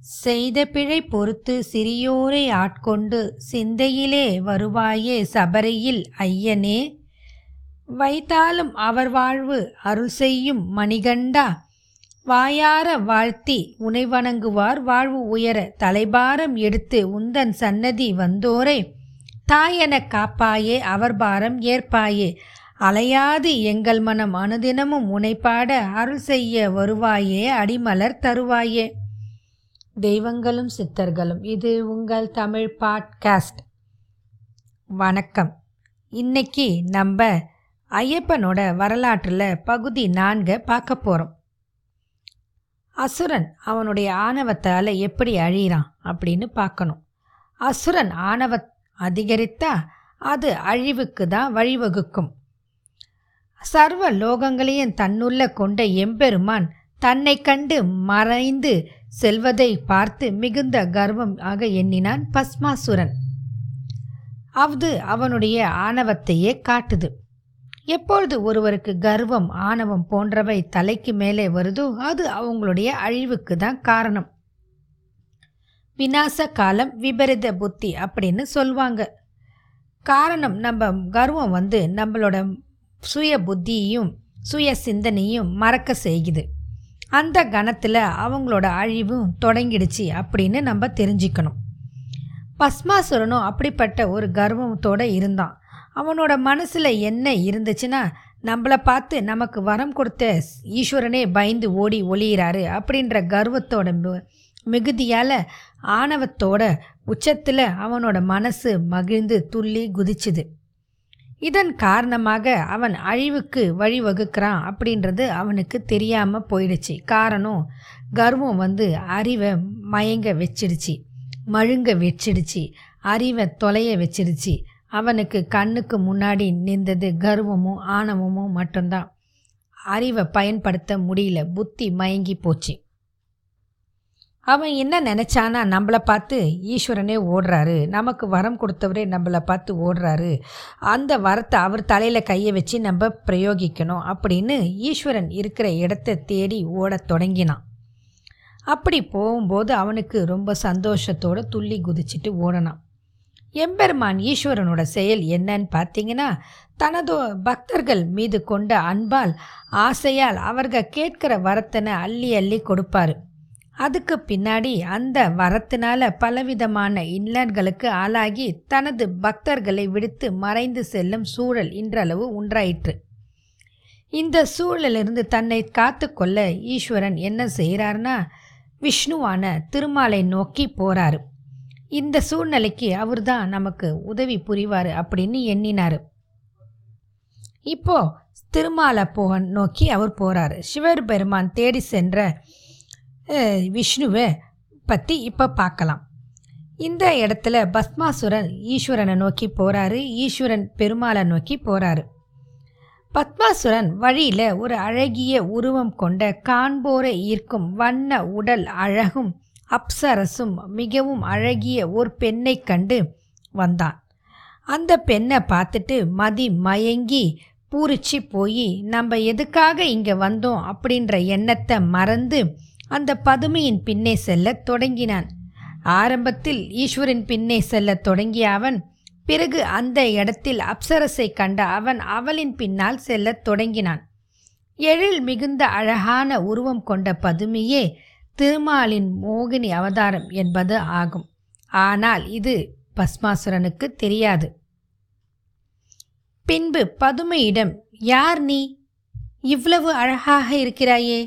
செய்த பிழை பொறுத்து சிறியோரை ஆட்கொண்டு சிந்தையிலே வருவாயே சபரியில் ஐயனே. வைத்தாலும் அவர் வாழ்வு அருள் செய்யும் மணிகண்டா. வாயார வாழ்த்தி உனை வணங்குவார் வாழ்வு உயர தலைபாரம் எடுத்து உந்தன் சன்னதி வந்தோரை. தாயென காப்பாயே அவர் பாரம் ஏற்பாயே. அலையாது எங்கள் மனம் அனுதினமும் உனைப்பாட அருள் செய்ய வருவாயே அடிமலர் தருவாயே. தெய்வங்களும் சித்தர்களும். இது உங்கள் தமிழ் பாட்காஸ்ட். வணக்கம். இன்னைக்கு நம்ம ஐயப்பனோட வரலாற்றில் பகுதி நான்கை பார்க்க போகிறோம் அசுரன் அவனுடைய ஆணவத்தால் எப்படி அழியிறான் அப்படின்னு பார்க்கணும். அசுரன் ஆணவ அதிகரித்தா அது அழிவுக்கு தான் வழிவகுக்கும். சர்வ லோகங்களையும் தன்னுள்ள கொண்ட எம்பெருமான் தன்னை கண்டு மறைந்து செல்வதை பார்த்து மிகுந்த கர்வம் ஆக எண்ணினான் பஸ்மாசுரன் அது அவனுடைய ஆணவத்தையே காட்டுது. எப்பொழுது ஒருவருக்கு கர்வம் ஆணவம் போன்றவை தலைக்கு மேலே வருதோ அது அவங்களுடைய அழிவுக்கு தான் காரணம். விநாச காலம் விபரீத புத்தி அப்படின்னு சொல்லுவாங்க காரணம் நம்ம கர்வம் வந்து நம்மளோட சுய புத்தியையும் சுய சிந்தனையும் மறக்க செய்யுது. அந்த கணத்தில் அவங்களோட அழிவும் தொடங்கிடுச்சு அப்படின்னு நம்ம தெரிஞ்சுக்கணும். பஸ்மாசுரனும் அப்படிப்பட்ட ஒரு கர்வத்தோடு இருந்தான். அவனோட மனசில் என்ன இருந்துச்சுன்னா நம்மளை பார்த்து நமக்கு வரம் கொடுத்த ஈஸ்வரனே பயந்து ஓடி ஒளியிறாரு அப்படின்ற கர்வத்தோட மிகுதியால் ஆணவத்தோட உச்சத்தில் அவனோட மனசு மகிழ்ந்து துள்ளி குதிச்சுது. இதன் காரணமாக அவன் அழிவுக்கு வழிவகுக்கிறான் அப்படின்றது அவனுக்கு தெரியாமல் போயிடுச்சு. காரணம் கர்வம் வந்து அறிவை மயங்க வச்சிடுச்சு மழுங்க வச்சிடுச்சு அறிவை தொலைய வச்சிடுச்சு. அவனுக்கு கண்ணுக்கு முன்னாடி நின்றது கர்வமும் ஆணவமும் மட்டும்தான். அறிவை பயன்படுத்த முடியல புத்தி மயங்கி போச்சு. அவன் என்ன நினச்சானா நம்மளை பார்த்து ஈஸ்வரனே ஓடுறாரு. நமக்கு வரம் கொடுத்தவரே நம்மளை பார்த்து ஓடுறாரு. அந்த வரத்தை அவர் தலையில் கையை வச்சு நம்ம பிரயோகிக்கணும் அப்படின்னு ஈஸ்வரன் இருக்கிற இடத்த தேடி ஓடத் தொடங்கினான். அப்படி போகும்போது அவனுக்கு ரொம்ப சந்தோஷத்தோடு துள்ளி குதிச்சுட்டு ஓடனான். எம்பெருமான் ஈஸ்வரனோட செயல் என்னன்னு பார்த்தீங்கன்னா தனது பக்தர்கள் மீது கொண்ட அன்பால் ஆசையால் அவர்கள் கேட்கிற வரத்தனை அள்ளி அள்ளி கொடுப்பாரு. அதுக்கு பின்னாடி அந்த வரத்தினால பலவிதமான இன்னல்களுக்கு ஆளாகி தனது பக்தர்களை விடுத்து மறைந்து செல்லும் சூழல் இன்றளவு உண்டாயிற்று. இந்த சூழலிருந்து தன்னை காத்து கொள்ள ஈஸ்வரன் என்ன செய்கிறார்னா விஷ்ணுவான திருமாலை நோக்கி போகிறாரு இந்த சூழ்நிலைக்கு அவர் தான் நமக்கு உதவி புரிவார் அப்படின்னு எண்ணினார். இப்போ திருமாலை போக நோக்கி அவர் போகிறாரு சிவர் பெருமான் தேடி சென்ற விஷ்ணுவை பற்றி இப்போ பார்க்கலாம் இந்த இடத்துல பத்மாசுரன் ஈஸ்வரனை நோக்கி போகிறாரு ஈஸ்வரன் பெருமாளை நோக்கி போகிறாரு பத்மாசுரன் வழியில் ஒரு அழகிய உருவம் கொண்ட காண்போரை ஈர்க்கும் வண்ண உடல் அழகும் அப்சரசும் மிகவும் அழகிய ஒரு பெண்ணை கண்டு வந்தான். அந்த பெண்ணை பார்த்துட்டு மதி மயங்கி பூரிச்சு போய் நம்ம எதுக்காக இங்கே வந்தோம்? அப்படின்ற எண்ணத்தை மறந்து அந்த பதுமையின் பின்னே செல்லத் தொடங்கினான். ஆரம்பத்தில் ஈஸ்வரின் பின்னே செல்லத் தொடங்கிய அவன் பிறகு அந்த இடத்தில் அப்சரஸை கண்ட அவன் அவளின் பின்னால் செல்லத் தொடங்கினான். எழில் மிகுந்த அழகான உருவம் கொண்ட பதுமையே திருமாலின் மோகினி அவதாரம் என்பது ஆகும். ஆனால் இது பஸ்மாசுரனுக்கு தெரியாது. பின்பு பதுமையிடம் யார் நீ? இவ்வளவு அழகாக இருக்கிறாயே!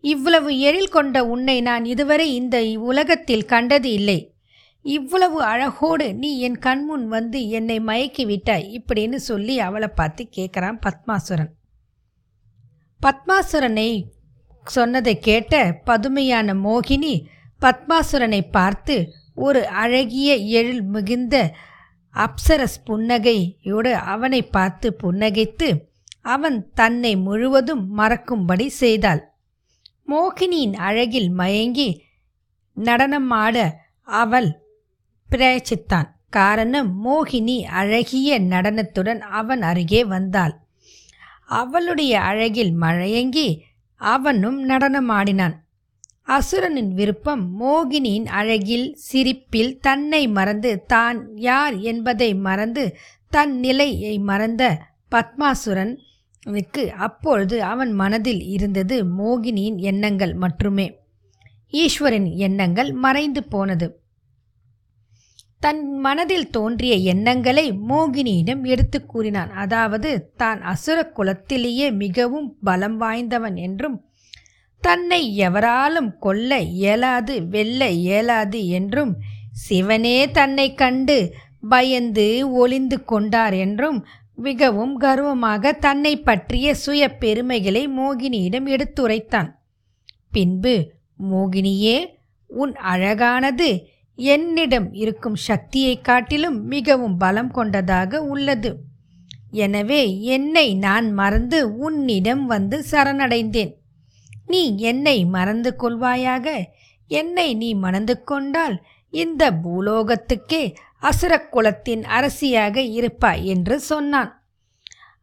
இவ்வளவு எழில் கொண்ட உன்னை நான் இதுவரை இந்த உலகத்தில் கண்டது இல்லை. இவ்வளவு அழகோடு நீ என் கண்முன் வந்து என்னை மயக்கி விட்டாய் இப்படின்னு சொல்லி அவளை பார்த்து கேட்குறான் பத்மாசுரன். பத்மாசுரனை சொன்னதை கேட்ட பதுமையான மோகினி பத்மாசுரனை பார்த்து ஒரு அழகிய எழில் மிகுந்த அப்சரஸ் புன்னகையோடு அவனை பார்த்து புன்னகைத்து அவன் தன்னை முழுவதும் மறக்கும்படி செய்தாள். மோகினியின் அழகில் மயங்கி நடனமாட அவள் பிரயச்சித்தான். காரணம் மோகினி அழகிய நடனத்துடன் அவன் அருகே வந்தாள். அவளுடைய அழகில் மழையங்கி அவனும் நடனமாடினான். அசுரனின் விருப்பம் மோகினியின் அழகில் சிரிப்பில் தன்னை மறந்து தான் யார் என்பதை மறந்து தன் நிலையை மறந்த பத்மாசுரன் பத்மாசுரனுக்கு அப்பொழுது அவன் மனதில் இருந்தது மோகினியின் எண்ணங்கள் மட்டுமே. ஈஸ்வரின் எண்ணங்கள் மறைந்து போனது. தன் மனதில் தோன்றிய எண்ணங்களை மோகினியிடம் எடுத்து கூறினான். அதாவது தான் அசுர குலத்திலேயே மிகவும் பலம் வாய்ந்தவன் என்றும் தன்னை எவராலும் கொல்ல இயலாது வெல்ல இயலாது என்றும் சிவனே தன்னை கண்டு பயந்து ஒளிந்து கொண்டார் என்றும் மிகவும் கர்வமாக தன்னை பற்றிய சுய பெருமைகளை மோகினியிடம் எடுத்துரைத்தான். பின்பு மோகினியே உன் அழகானது என்னிடம் இருக்கும் சக்தியை காட்டிலும் மிகவும் பலம் கொண்டதாக உள்ளது. எனவே என்னை நான் மறந்து உன்னிடம் வந்து சரணடைந்தேன். நீ என்னை மறந்து கொள்வாயாக? என்னை நீ மணந்து கொண்டால் இந்த பூலோகத்துக்கே அசுர குலத்தின் அரசியாக இருப்பாய் என்று சொன்னான்.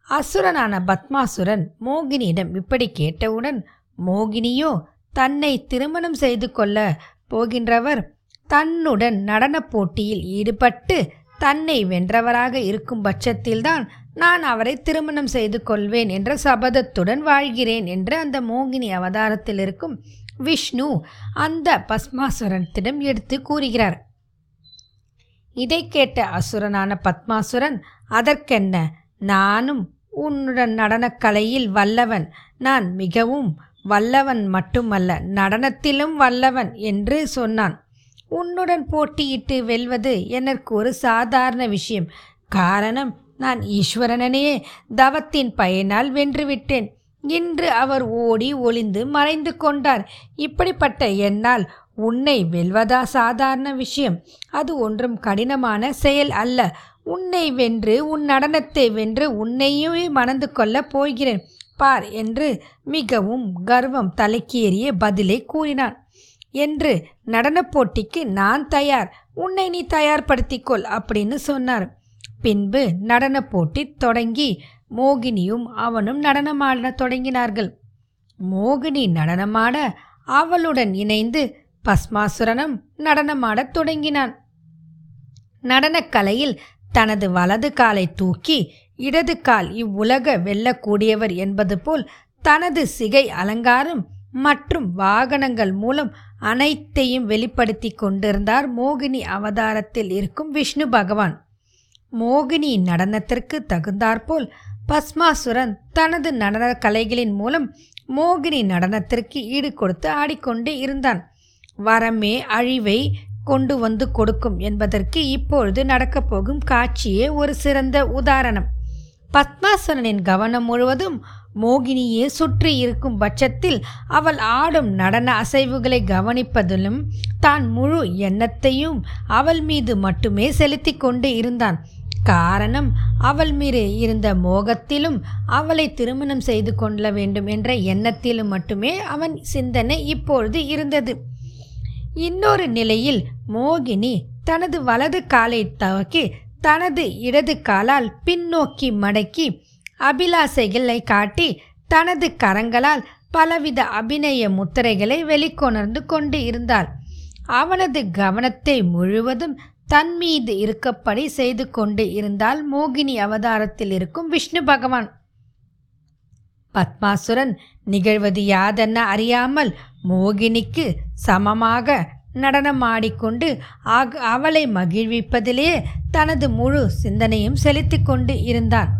அசுரனான பத்மாசுரன் மோகினியிடம் இப்படி கேட்டவுடன் மோகினியோ தன்னை திருமணம் செய்து கொள்ள போகின்றவர். தன்னுடன் நடனப் போட்டியில் ஈடுபட்டு தன்னை வென்றவராக இருக்கும் பட்சத்தில்தான் நான் அவரை திருமணம் செய்து கொள்வேன் என்ற சபதத்துடன் வாழ்கிறேன் என்று அந்த மோகினி அவதாரத்தில் இருக்கும் விஷ்ணு அந்த பஸ்மாசுரத்திடம் எடுத்து கூறுகிறார். இதை கேட்ட அசுரனான பத்மாசுரன் அதற்கென்ன? நானும் உன்னுடன் நடனக்கலையில் வல்லவன். நான் மிகவும் வல்லவன் மட்டுமல்ல நடனத்திலும் வல்லவன் என்று சொன்னான். உன்னுடன் போட்டியிட்டு வெல்வது எனக்கு ஒரு சாதாரண விஷயம். காரணம் நான் ஈஸ்வரனனையே தவத்தின் பயனால் வென்றுவிட்டேன். இன்று அவர் ஓடி ஒளிந்து மறைந்து கொண்டார். இப்படிப்பட்ட என்னால் உன்னை வெல்வதா சாதாரண விஷயம். அது ஒன்றும் கடினமான செயல் அல்ல. உன்னை வென்று உன் நடனத்தை வென்று உன்னையுமே மணந்து கொள்ளப் போகிறேன். பார் என்று மிகவும் கர்வம் தலைக்கேறிய பதிலை கூறினான். என்று நடனப் போட்டிக்கு நான் தயார். உன்னை நீ தயார்படுத்திக்கொள் அப்படின்னு சொன்னார். பின்பு நடனப் போட்டி தொடங்கி மோகினியும் அவனும் நடனமாட தொடங்கினார்கள். மோகினி நடனமாட அவளுடன் இணைந்து பஸ்மாசுரனும் நடனமாடத் தொடங்கினான். நடனக்கலையில் தனது வலது காலை தூக்கி இடது கால் இவ்வுலக வெல்லக்கூடியவர் என்பது போல் தனது சிகை அலங்காரம் மற்றும் வாகனங்கள் மூலம் அனைத்தையும் வெளிப்படுத்தி கொண்டிருந்தார் மோகினி அவதாரத்தில் இருக்கும் விஷ்ணு பகவான். மோகினி நடனத்திற்கு தகுந்தாற்போல் பஸ்மாசுரன் தனது நடன கலைகளின் மூலம் மோகினி நடனத்திற்கு ஈடு கொடுத்து ஆடிக்கொண்டே இருந்தான். வரமே அழிவை கொண்டு வந்து கொடுக்கும் என்பதற்கு இப்பொழுது நடக்கப் போகும் காட்சியே ஒரு சிறந்த உதாரணம். பத்மாசனனின் கவனம் முழுவதும் மோகினியே சுற்றி இருக்கும் பட்சத்தில் அவள் ஆடும் நடன அசைவுகளை கவனிப்பதிலும் தான் முழு எண்ணத்தையும் அவள் மீது மட்டுமே செலுத்தி கொண்டு இருந்தான். காரணம் அவள் மீது இருந்த மோகத்திலும் அவளை திருமணம் செய்து கொள்ள வேண்டும் என்ற எண்ணத்திலும் மட்டுமே அவன் சிந்தனை இப்பொழுது இருந்தது. இன்னொரு நிலையில் மோகினி தனது வலது காலை தவக்கி தனது இடது காலால் பின்னோக்கி மடக்கி அபிலாசைகளை காட்டி தனது கரங்களால் பலவித அபிநய முத்திரைகளை வெளிக்கொணர்ந்து கொண்டு இருந்தாள். அவனது கவனத்தை முழுவதும் தன் மீது இருக்கப்படி செய்து கொண்டு இருந்தால் மோகினி அவதாரத்தில் இருக்கும் விஷ்ணு பகவான். பத்மாசுரன் நிகழ்வது யாதென்ன அறியாமல் மோகினிக்கு சமமாக நடனமாடிக்கொண்டு ஆக அவளை மகிழ்விப்பதிலே தனது முழு சிந்தனையும் செலுத்தி கொண்டு இருந்தான்.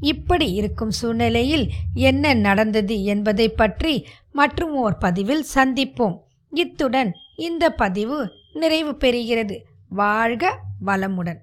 இப்படி இருக்கும் சூழ்நிலையில் என்ன நடந்தது என்பதை பற்றி மற்றும் ஓர் பதிவில் சந்திப்போம். இத்துடன் இந்த பதிவு நிறைவு பெறுகிறது. வாழ்க வளமுடன்.